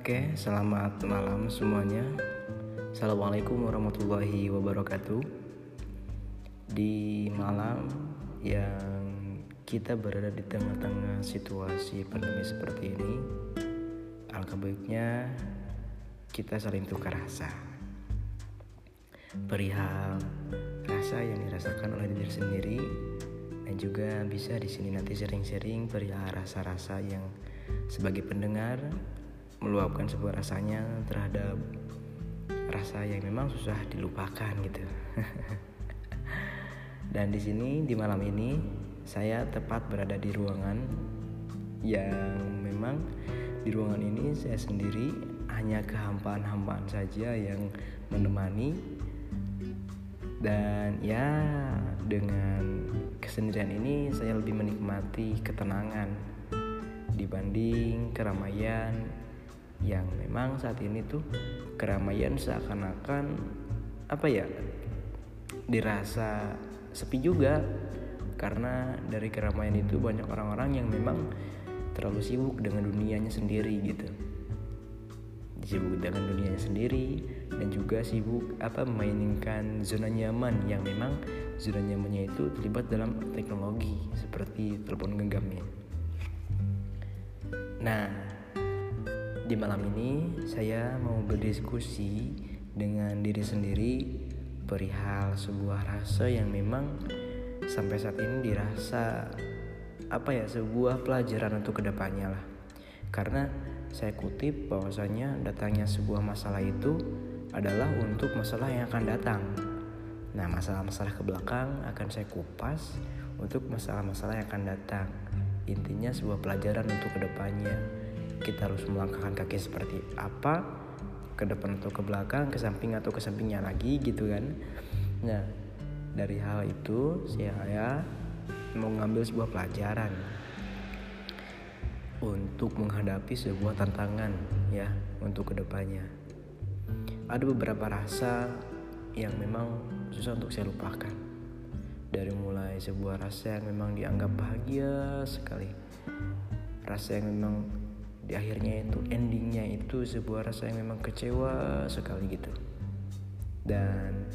Oke, selamat malam semuanya. Assalamualaikum warahmatullahi wabarakatuh. Di malam yang kita berada di tengah-tengah situasi pandemi seperti ini, alangkah baiknya kita saling tukar rasa. Perihal rasa yang dirasakan oleh diri sendiri dan juga bisa di sini nanti sering-sering perihal rasa-rasa yang sebagai pendengar meluapkan sebuah rasanya terhadap rasa yang memang susah dilupakan gitu. Dan di sini di malam ini saya tepat berada di ruangan yang memang di ruangan ini saya sendiri hanya kehampaan-hampaan saja yang menemani dan ya dengan kesendirian ini saya lebih menikmati ketenangan dibanding keramaian yang memang saat ini tuh keramaian seakan-akan apa ya dirasa sepi juga karena dari keramaian itu banyak orang-orang yang memang terlalu sibuk dengan dunianya sendiri gitu sibuk dengan dunianya sendiri dan juga sibuk apa memainkan zona nyaman yang memang zona nyamannya itu terlibat dalam teknologi seperti telepon genggamnya. Nah, di malam ini saya mau berdiskusi dengan diri sendiri perihal sebuah rasa yang memang sampai saat ini dirasa apa ya sebuah pelajaran untuk ke depannya lah. Karena saya kutip bahwasanya datangnya sebuah masalah itu adalah untuk masalah yang akan datang. Nah masalah-masalah ke belakang akan saya kupas untuk masalah-masalah yang akan datang. Intinya sebuah pelajaran untuk ke depannya kita harus melangkahkan kaki seperti apa ke depan atau ke belakang ke samping atau ke sampingnya lagi gitu kan. Nah dari hal itu saya mau ngambil sebuah pelajaran untuk menghadapi sebuah tantangan ya untuk ke depannya ada beberapa rasa yang memang susah untuk saya lupakan. Dari mulai sebuah rasa yang memang dianggap bahagia sekali rasa yang memang di akhirnya itu endingnya itu sebuah rasa yang memang kecewa sekali gitu. Dan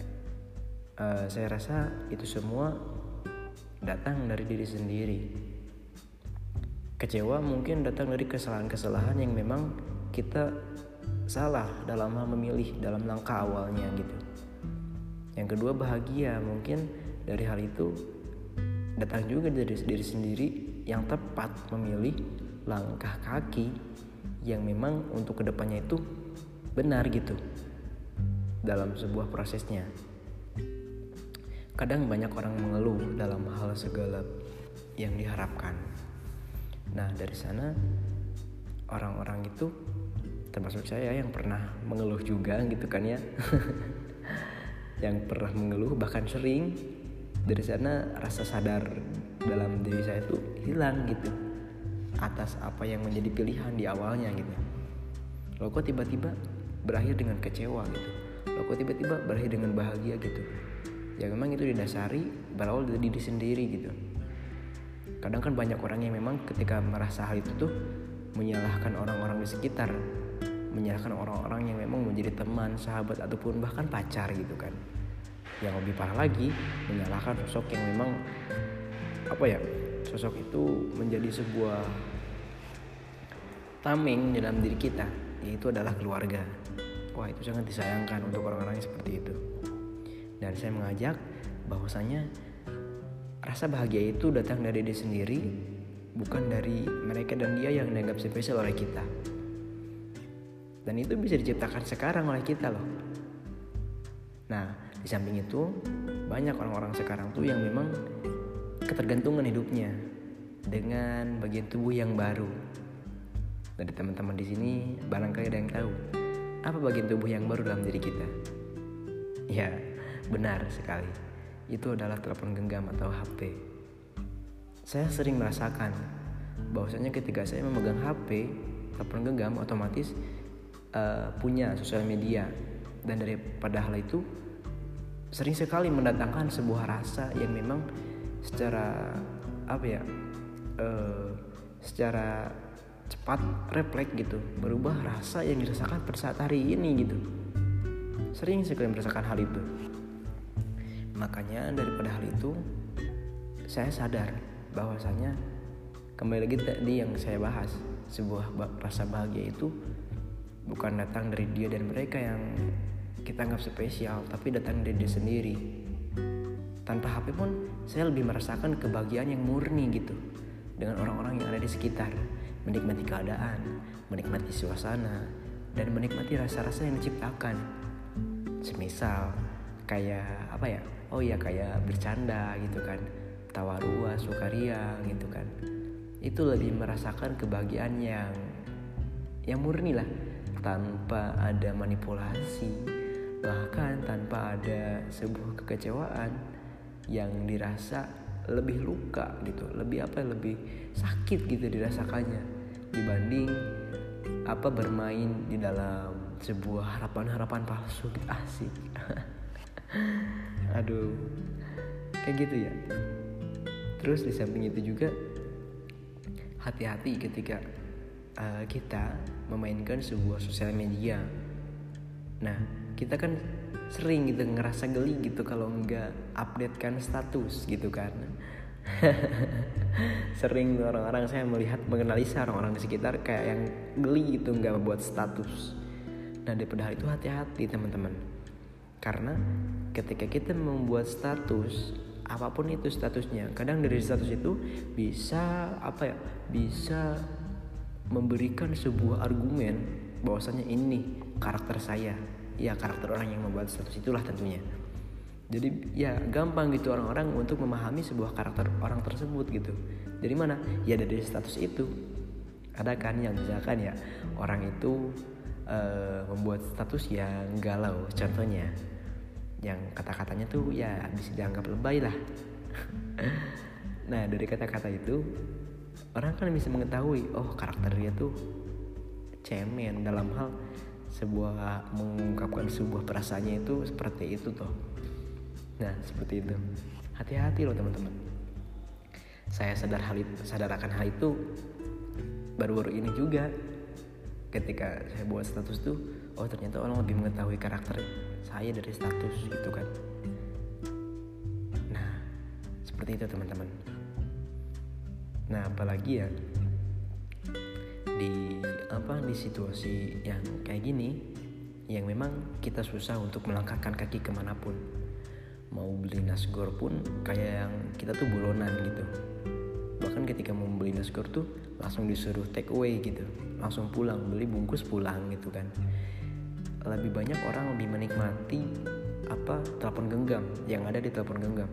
uh, saya rasa itu semua datang dari diri sendiri. Kecewa mungkin datang dari kesalahan-kesalahan yang memang kita salah dalam hal memilih dalam langkah awalnya gitu. Yang kedua bahagia mungkin dari hal itu datang juga dari diri sendiri yang tepat memilih langkah kaki yang memang untuk ke depannya itu benar gitu dalam sebuah prosesnya. Kadang banyak orang mengeluh dalam hal segala yang diharapkan. Nah dari sana orang-orang itu termasuk saya yang pernah mengeluh juga gitu kan ya yang pernah mengeluh bahkan sering dari sana rasa sadar dalam diri saya itu hilang gitu atas apa yang menjadi pilihan di awalnya gitu. Lo kok tiba-tiba berakhir dengan kecewa gitu? Lo kok tiba-tiba berakhir dengan bahagia gitu? Ya memang itu didasari berawal dari diri sendiri gitu. Kadang kan banyak orang yang memang ketika merasa hal itu tuh menyalahkan orang-orang di sekitar menyalahkan orang-orang yang memang menjadi teman sahabat ataupun bahkan pacar gitu kan. Yang lebih parah lagi menyalahkan sosok yang memang apa ya sosok itu menjadi sebuah tameng dalam diri kita yaitu adalah keluarga. Wah itu sangat disayangkan untuk orang-orang yang seperti itu. Dan saya mengajak bahwasanya rasa bahagia itu datang dari diri sendiri bukan dari mereka dan dia yang dianggap spesial oleh kita. Dan itu bisa diciptakan sekarang oleh kita loh. Nah di samping itu banyak orang-orang sekarang tuh yang memang ketergantungan hidupnya dengan bagian tubuh yang baru. Dari teman-teman di sini barangkali ada yang tahu apa bagian tubuh yang baru dalam diri kita. Ya, benar sekali. Itu adalah telepon genggam atau HP. Saya sering merasakan bahwasanya ketika saya memegang HP, telepon genggam otomatis uh, punya sosial media dan daripada hal itu sering sekali mendatangkan sebuah rasa yang memang secara apa ya uh, secara cepat refleks gitu berubah rasa yang dirasakan pada saat hari ini gitu. Sering sekali merasakan hal itu. Makanya daripada hal itu saya sadar bahwasanya kembali lagi tadi yang saya bahas sebuah rasa bahagia itu bukan datang dari dia dan mereka yang kita anggap spesial tapi datang dari dia sendiri. Tanpa HP pun saya lebih merasakan kebahagiaan yang murni gitu dengan orang-orang yang ada di sekitar menikmati keadaan menikmati suasana dan menikmati rasa-rasa yang diciptakan. Semisal kayak apa ya? Oh ya kayak bercanda gitu kan. Tawa ruas sukaria gitu kan. Itu lebih merasakan kebahagiaan yang yang murni lah. Tanpa ada manipulasi. Bahkan tanpa ada sebuah kekecewaan yang dirasa lebih luka gitu. Lebih apa lebih sakit gitu dirasakannya dibanding apa bermain di dalam sebuah harapan-harapan palsu gitu. Asik aduh. Kayak gitu ya. Terus di samping itu juga hati-hati ketika uh, kita memainkan sebuah sosial media. Nah kita kan sering gitu ngerasa geli gitu kalau nggak update kan status gitu kan sering orang-orang saya melihat mengenalisa orang-orang di sekitar kayak yang geli gitu nggak membuat status. Nah daripada hal itu hati-hati teman-teman. Karena ketika kita membuat status apa pun itu statusnya kadang dari status itu bisa apa ya bisa memberikan sebuah argumen bahwasanya ini karakter saya. Ya karakter orang yang membuat status itulah tentunya jadi ya gampang gitu orang-orang untuk memahami sebuah karakter orang tersebut gitu. Dari mana? Ya dari status itu. Ada kan yang misalkan ya orang itu uh, membuat status yang galau contohnya. Yang kata-katanya tuh ya bisa dianggap lebay lah. Nah dari kata-kata itu orang kan bisa mengetahui oh karakter dia tuh cemen dalam hal sebuah mengungkapkan sebuah perasaannya itu seperti itu toh nah seperti itu. Hati-hati loh teman-teman. Saya sadar hal itu sadar akan hal itu baru-baru ini juga. Ketika saya buat status tuh oh ternyata orang lebih mengetahui karakter saya dari status gitu kan. Nah seperti itu teman-teman. Nah apalagi ya di apa di situasi yang kayak gini yang memang kita susah untuk melangkahkan kaki ke mana pun mau beli nasgor pun kayak yang kita tuh buronan gitu. Bahkan ketika mau beli nasgor tuh langsung disuruh take away gitu. Langsung pulang beli bungkus pulang gitu kan. Lebih banyak orang lebih menikmati apa telepon genggam yang ada di telepon genggam.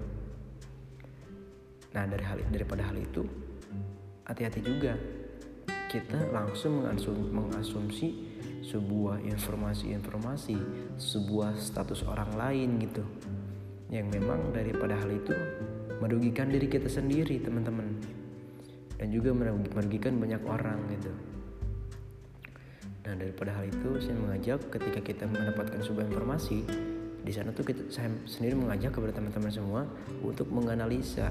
Nah dari hal daripada hal itu hati-hati juga. Kita langsung mengasumsi sebuah informasi-informasi, sebuah status orang lain gitu. Yang memang daripada hal itu merugikan diri kita sendiri, teman-teman. Dan juga merugikan banyak orang gitu. Nah, daripada hal itu saya mengajak ketika kita mendapatkan sebuah informasi, di sana tuh kita, saya sendiri mengajak kepada teman-teman semua untuk menganalisa,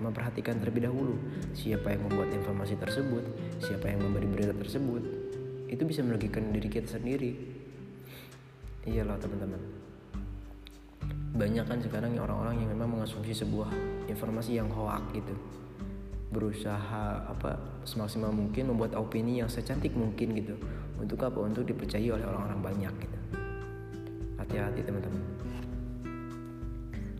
memperhatikan terlebih dahulu siapa yang membuat informasi tersebut, siapa yang memberi berita tersebut. Itu bisa merugikan diri kita sendiri. Iya loh teman-teman. Banyak kan sekarang orang-orang yang memang mengasumsi sebuah informasi yang hoak gitu. Berusaha apa semaksimal mungkin membuat opini yang secantik mungkin gitu. Untuk apa? Untuk dipercayai oleh orang-orang banyak gitu hati-hati teman-teman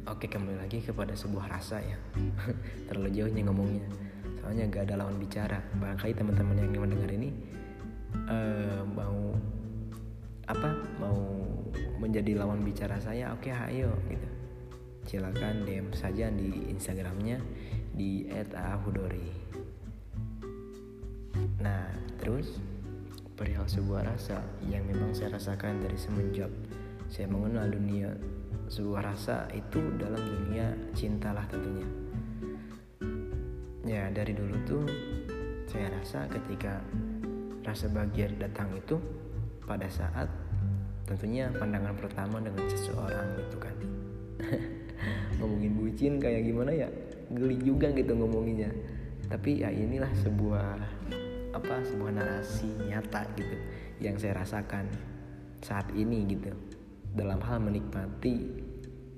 oke kembali lagi kepada sebuah rasa ya terlalu jauhnya ngomongnya soalnya gak ada lawan bicara barangkali teman-teman yang mendengar ini uh, mau apa mau menjadi lawan bicara saya oke ayo gitu. Silakan DM saja di Instagramnya di @ahudori. Nah terus? Perihal sebuah rasa yang memang saya rasakan dari semenjak saya mengenal dunia sebuah rasa itu dalam dunia cinta lah tentunya. Ya dari dulu tuh saya rasa ketika rasa bahagia datang itu pada saat tentunya pandangan pertama dengan seseorang gitu kan. Ngomongin bucin kayak gimana ya? Geli juga gitu ngomonginnya. Tapi ya inilah sebuah apa sebuah narasi nyata gitu yang saya rasakan saat ini gitu. Dalam hal menikmati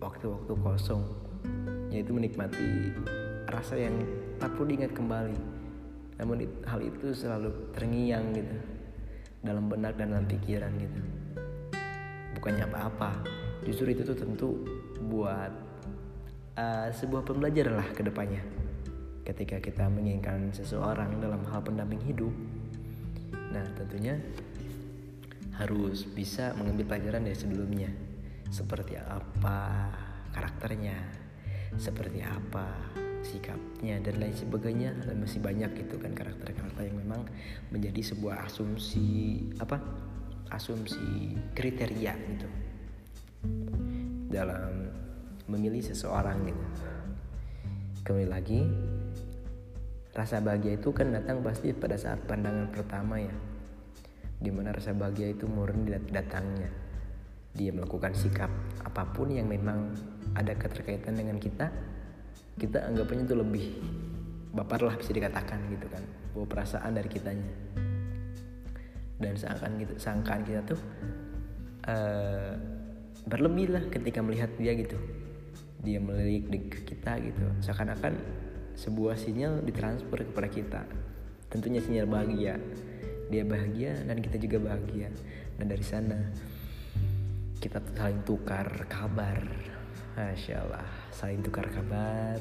waktu-waktu kosong yaitu menikmati rasa yang tak perlu diingat kembali. Namun hal itu selalu terngiang gitu dalam benak dan dalam pikiran gitu bukannya apa-apa. Justru itu tuh tentu buat uh, sebuah pembelajaran lah ke depannya. Ketika kita menginginkan seseorang dalam hal pendamping hidup nah tentunya harus bisa mengambil pelajaran dari sebelumnya. Seperti apa karakternya seperti apa sikapnya dan lain sebagainya. Dan masih banyak gitu kan karakter-karakter yang memang menjadi sebuah asumsi apa asumsi kriteria gitu. Dalam memilih seseorang gitu. Kembali lagi rasa bahagia itu kan datang pasti pada saat pandangan pertama ya. Di mana rasa bahagia itu murni datangnya. Dia melakukan sikap apa pun yang memang ada keterkaitan dengan kita kita anggapnya itu lebih baper lah bisa dikatakan gitu kan. Bawa perasaan dari kitanya dan seakan gitu sangkaan kita tuh uh, berlebih lah ketika melihat dia gitu. Dia melirik di kita gitu. Seakan-akan sebuah sinyal ditransfer kepada kita. Tentunya sinyal bahagia. Dia bahagia dan kita juga bahagia. Dan dari sana kita saling tukar kabar. Masya Allah saling tukar kabar.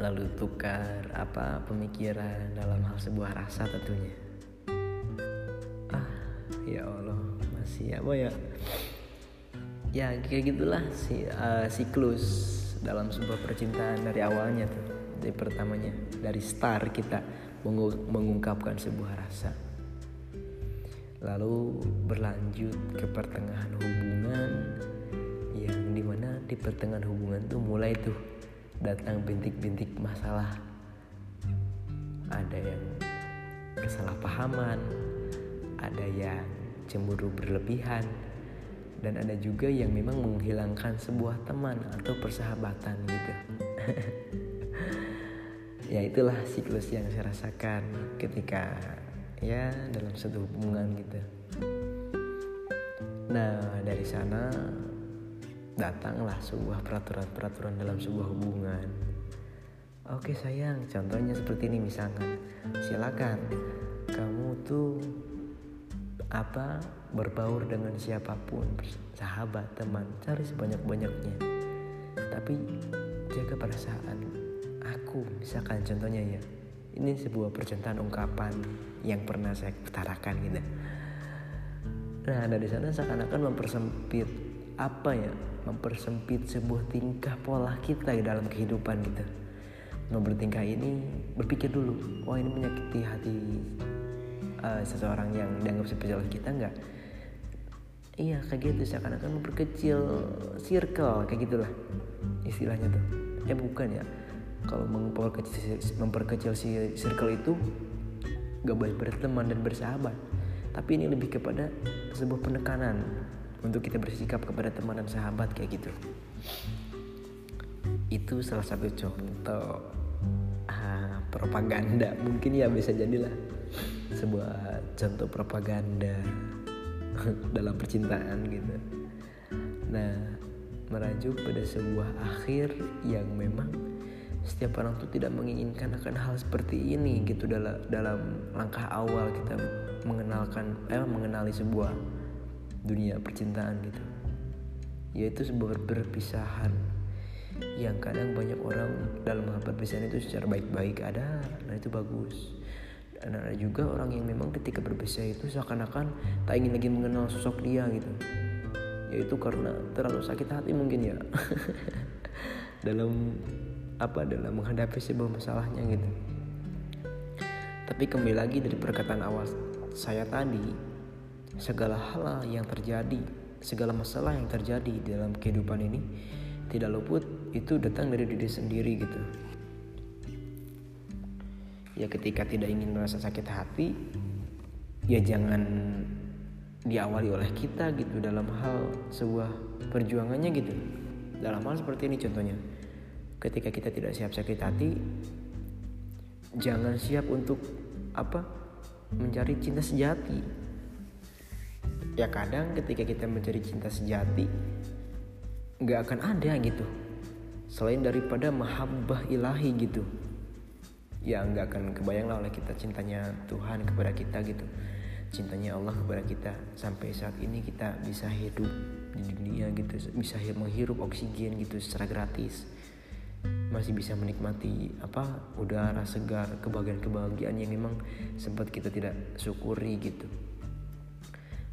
Lalu tukar apa pemikiran dalam hal sebuah rasa tentunya ya Allah masih apa ya. Ya kayak gitulah si uh, siklus dalam sebuah percintaan dari awalnya tuh dari pertamanya dari star kita mengungkapkan sebuah rasa. Lalu berlanjut ke pertengahan hubungan yang di mana di pertengahan hubungan tuh mulai tuh datang bintik-bintik masalah. Ada yang kesalahpahaman ada yang cemburu berlebihan. Dan ada juga yang memang menghilangkan sebuah teman atau persahabatan gitu. Ya itulah siklus yang saya rasakan ketika ya dalam satu hubungan gitu. Nah dari sana datanglah sebuah peraturan-peraturan dalam sebuah hubungan. Oke sayang, contohnya seperti ini misalkan, silakan kamu tuh apa berbaur dengan siapa pun, sahabat, teman, cari sebanyak-banyaknya. Tapi jaga perasaan aku, misalkan contohnya ya, ini sebuah percintaan ungkapan yang pernah saya utarakan gitu. Nah dari sana seakan-akan mempersempit apa ya mempersempit sebuah tingkah pola kita dalam kehidupan kita mau bertingkah ini berpikir dulu wah ini menyakiti hati uh, seseorang yang dianggap spesial kita nggak? Iya kayak gitu. Seakan-akan memperkecil circle kayak gitulah istilahnya tuh. Eh bukan ya. Kalau memperkecil memperkecil si circle itu gak baik berteman dan bersahabat. Tapi ini lebih kepada sebuah penekanan untuk kita bersikap kepada teman dan sahabat kayak gitu. Itu salah satu contoh ah, propaganda. Mungkin ya bisa jadilah sebuah contoh propaganda dalam percintaan gitu. Nah merajuk pada sebuah akhir yang memang setiap orang tuh tidak menginginkan akan hal seperti ini gitu dalam dalam langkah awal kita mengenalkan eh mengenali sebuah dunia percintaan gitu. Yaitu sebuah perpisahan yang kadang banyak orang dalam hal perpisahan itu secara baik-baik ada nah itu bagus dan ada juga orang yang memang ketika berpisah itu seakan-akan tak ingin lagi mengenal sosok dia gitu. Yaitu karena terlalu sakit hati mungkin ya. Dalam apa dalam menghadapi sebuah masalahnya gitu. Tapi kembali lagi dari perkataan awal saya tadi segala hal yang terjadi, segala masalah yang terjadi dalam kehidupan ini tidak luput itu datang dari diri sendiri gitu. Ya ketika tidak ingin merasa sakit hati, ya jangan diawali oleh kita gitu dalam hal sebuah perjuangannya gitu. Dalam hal seperti ini contohnya. Ketika kita tidak siap sakit hati, jangan siap untuk apa mencari cinta sejati ya kadang ketika kita mencari cinta sejati nggak akan ada gitu selain daripada mahabbah ilahi gitu ya nggak akan kebayang lah oleh kita cintanya Tuhan kepada kita gitu. Cintanya Allah kepada kita. Sampai saat ini kita bisa hidup di dunia gitu bisa menghirup oksigen gitu secara gratis. Masih bisa menikmati apa udara segar kebahagiaan-kebahagiaan yang memang sempat kita tidak syukuri gitu.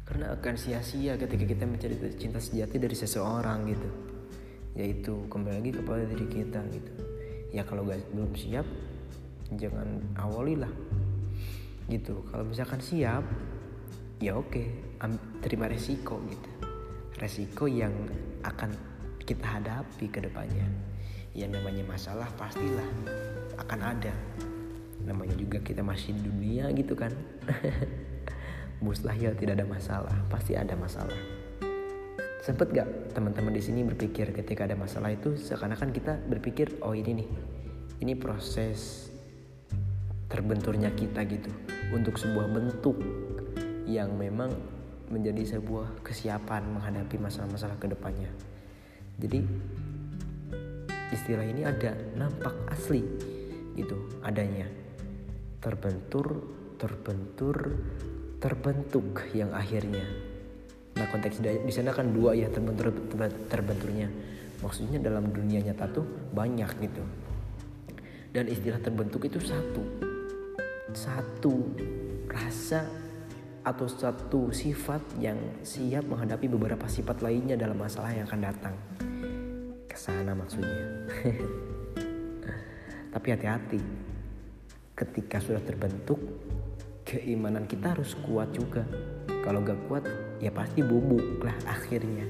Karena akan sia-sia ketika kita mencari cinta sejati dari seseorang gitu. Yaitu kembali lagi kepada diri kita gitu. Ya kalau gak, belum siap jangan awalilah. Gitu. Kalau misalkan siap ya oke terima resiko gitu. Resiko yang akan kita hadapi ke depannya. Yang namanya masalah pastilah akan ada. Namanya juga kita masih di dunia gitu kan. Mustahil tidak ada masalah pasti ada masalah. Sempet gak teman-teman di sini berpikir ketika ada masalah itu seakan-akan kita berpikir oh ini nih. Ini proses terbenturnya kita gitu untuk sebuah bentuk yang memang menjadi sebuah kesiapan menghadapi masalah-masalah ke depannya jadi istilah ini ada nampak asli gitu adanya. Terbentur terbentur terbentuk yang akhirnya. Nah konteks di sana kan dua ya terbentur terbenturnya. Maksudnya dalam dunia nyata tuh banyak gitu. Dan istilah terbentuk itu satu satu rasa atau satu sifat yang siap menghadapi beberapa sifat lainnya dalam masalah yang akan datang. Sana maksudnya. Tapi hati-hati. Ketika sudah terbentuk keimanan kita harus kuat juga. Kalau gak kuat ya pasti bubuk lah akhirnya.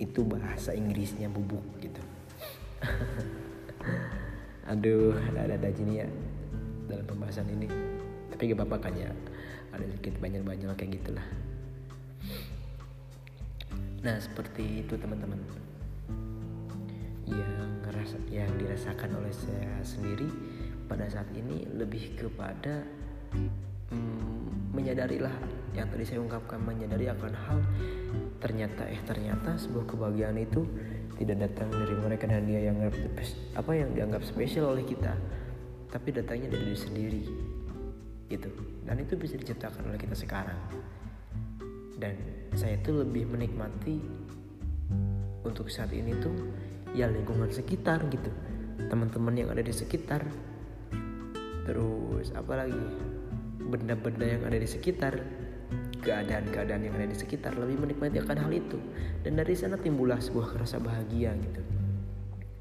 Itu bahasa Inggrisnya bubuk gitu. Aduh ada ada gini ya dalam pembahasan ini. Tapi gak apa-apa kan ya. Ada sedikit banyak-banyak kayak gitulah. Nah seperti itu teman-teman. Yang ngerasa yang dirasakan oleh saya sendiri pada saat ini lebih kepada hmm, menyadarilah yang tadi saya ungkapkan menyadari akan hal. Ternyata eh ternyata sebuah kebahagiaan itu tidak datang dari mereka dan dia yang apa yang dianggap spesial oleh kita tapi datangnya dari diri sendiri gitu. Dan itu bisa diciptakan oleh kita sekarang. Dan saya itu lebih menikmati untuk saat ini tuh ya lingkungan sekitar gitu. Teman-teman yang ada di sekitar terus apalagi benda-benda yang ada di sekitar keadaan-keadaan yang ada di sekitar lebih menikmati akan hal itu. Dan dari sana timbullah sebuah rasa bahagia gitu.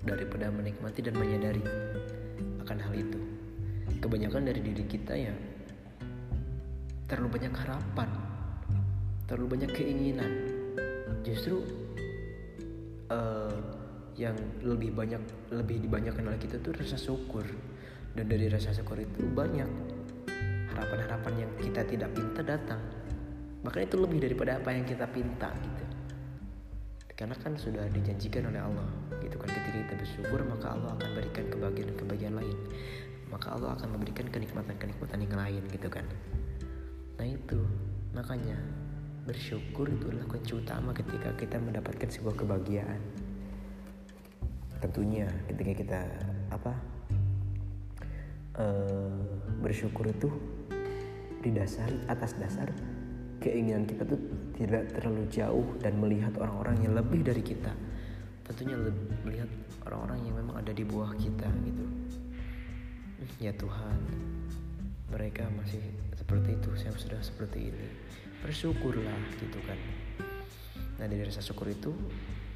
Daripada menikmati dan menyadari akan hal itu. Kebanyakan dari diri kita ya terlalu banyak harapan terlalu banyak keinginan. Justru uh, yang lebih banyak lebih dibanyakan oleh kita tuh rasa syukur. Dan dari rasa syukur itu banyak harapan-harapan yang kita tidak pinta datang. Bahkan itu lebih daripada apa yang kita pinta gitu. Karena kan sudah dijanjikan oleh Allah gitu kan. Ketika kita bersyukur maka Allah akan berikan kebahagiaan-kebahagiaan lain. Maka Allah akan memberikan kenikmatan-kenikmatan yang lain gitu kan. Nah itu. Makanya bersyukur itu adalah kunci utama ketika kita mendapatkan sebuah kebahagiaan. Tentunya ketika kita apa uh, bersyukur itu didasari atas dasar keinginan kita tuh tidak terlalu jauh dan melihat orang-orang yang lebih dari kita tentunya melihat orang-orang yang memang ada di bawah kita gitu. Ya Tuhan mereka masih seperti itu saya sudah seperti ini. Bersyukurlah gitu kan. Nah dari rasa syukur itu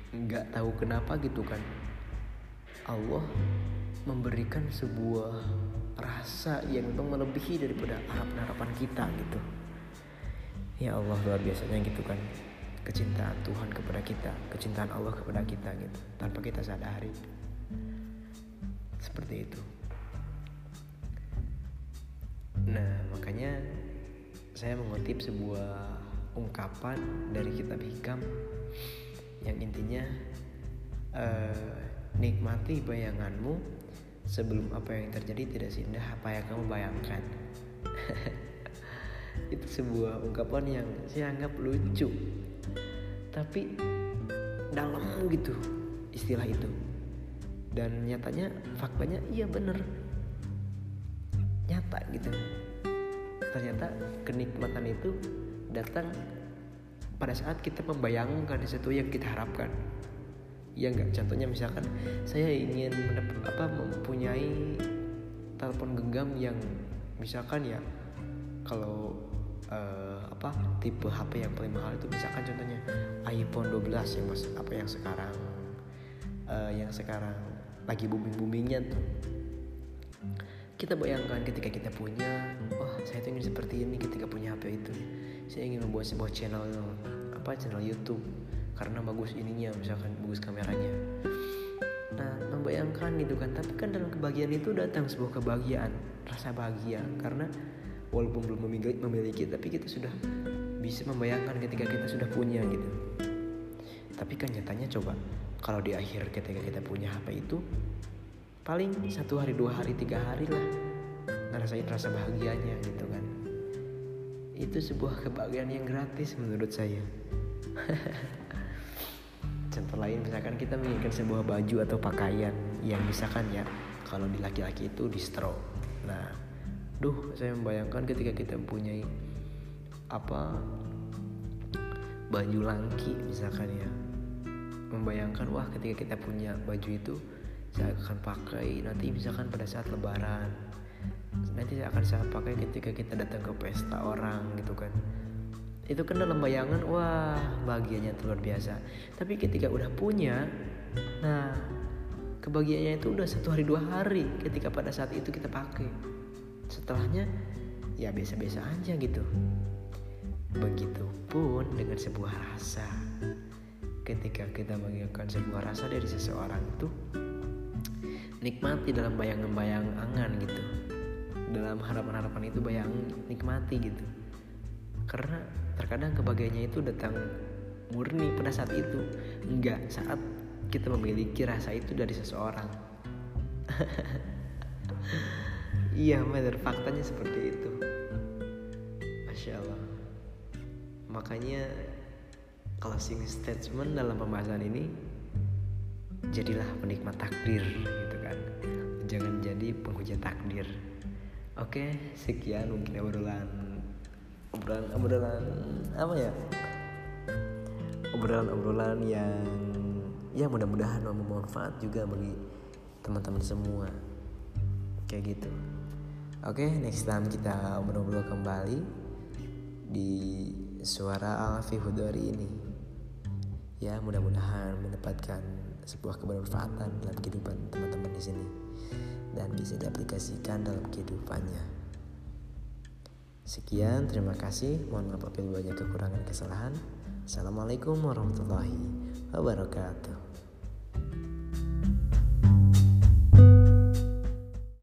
nggak tahu kenapa gitu kan. Allah memberikan sebuah rasa yang memang melebihi daripada harapan-harapan kita gitu. Ya Allah luar biasanya gitu kan kecintaan Tuhan kepada kita, kecintaan Allah kepada kita gitu tanpa kita sadari. Seperti itu. Nah, makanya saya mengutip sebuah ungkapan dari kitab hikam yang intinya uh, Nikmati bayanganmu sebelum apa yang terjadi tidak seindah apa yang kamu bayangkan. itu sebuah ungkapan yang saya anggap lucu tapi dalam gitu istilah itu. Dan nyatanya faktanya iya bener. Nyata gitu. Ternyata kenikmatan itu datang pada saat kita membayangkan sesuatu yang kita harapkan. Ya enggak contohnya misalkan saya ingin apa mempunyai telepon genggam yang misalkan ya kalau uh, apa tipe HP yang paling mahal itu misalkan contohnya iPhone 12 yang mas apa yang sekarang uh, yang sekarang lagi booming boomingnya tuh. Kita bayangkan ketika kita punya wah saya tuh ingin seperti ini ketika punya HP itu. Saya ingin membuat sebuah channel apa channel YouTube karena bagus ininya misalkan bagus kameranya. Nah membayangkan gitu kan tapi kan dalam kebahagiaan itu datang sebuah kebahagiaan rasa bahagia. Karena walaupun belum memiliki, memiliki tapi kita sudah bisa membayangkan ketika kita sudah punya gitu. Tapi kan nyatanya coba kalau di akhir ketika kita punya HP itu paling satu hari dua hari tiga hari lah ngerasain rasa bahagianya gitu kan. Itu sebuah kebahagiaan yang gratis menurut saya. Contoh lain misalkan kita menginginkan sebuah baju atau pakaian yang misalkan ya kalau di laki-laki itu distro nah duh saya membayangkan ketika kita mempunyai apa baju langki misalkan ya. Membayangkan wah ketika kita punya baju itu saya akan pakai nanti misalkan pada saat lebaran. Nanti saya akan saya pakai ketika kita datang ke pesta orang gitu kan. Itu kan dalam bayangan wah bahagianya luar biasa. Tapi ketika udah punya nah kebahagiaannya itu udah satu hari dua hari ketika pada saat itu kita pakai setelahnya ya biasa-biasa aja gitu. Begitupun dengan sebuah rasa. Ketika kita menginginkan sebuah rasa dari seseorang itu nikmati dalam bayangan-bayang angan gitu. Dalam harapan-harapan itu bayang nikmati gitu. Karena terkadang kebahagiaannya itu datang murni pada saat itu enggak saat kita memiliki rasa itu dari seseorang iya benar faktanya seperti itu. Masya allah. Makanya closing statement dalam pembahasan ini jadilah penikmat takdir gitu kan. Jangan jadi penghujat takdir. Oke sekian mungkin obrolan obrolan obrolan apa ya? Obrolan obrolan yang ya mudah-mudahan bermanfaat juga bagi teman-teman semua. Kayak gitu oke okay, next time kita ngobrol-ngobrol kembali di suara Alfi Hudori ini ya mudah-mudahan mendapatkan sebuah kebermanfaatan dalam kehidupan teman-teman di sini dan bisa diaplikasikan dalam kehidupannya. Sekian, terima kasih. Mohon maaf apabila banyak kekurangan kesalahan. Assalamualaikum warahmatullahi wabarakatuh.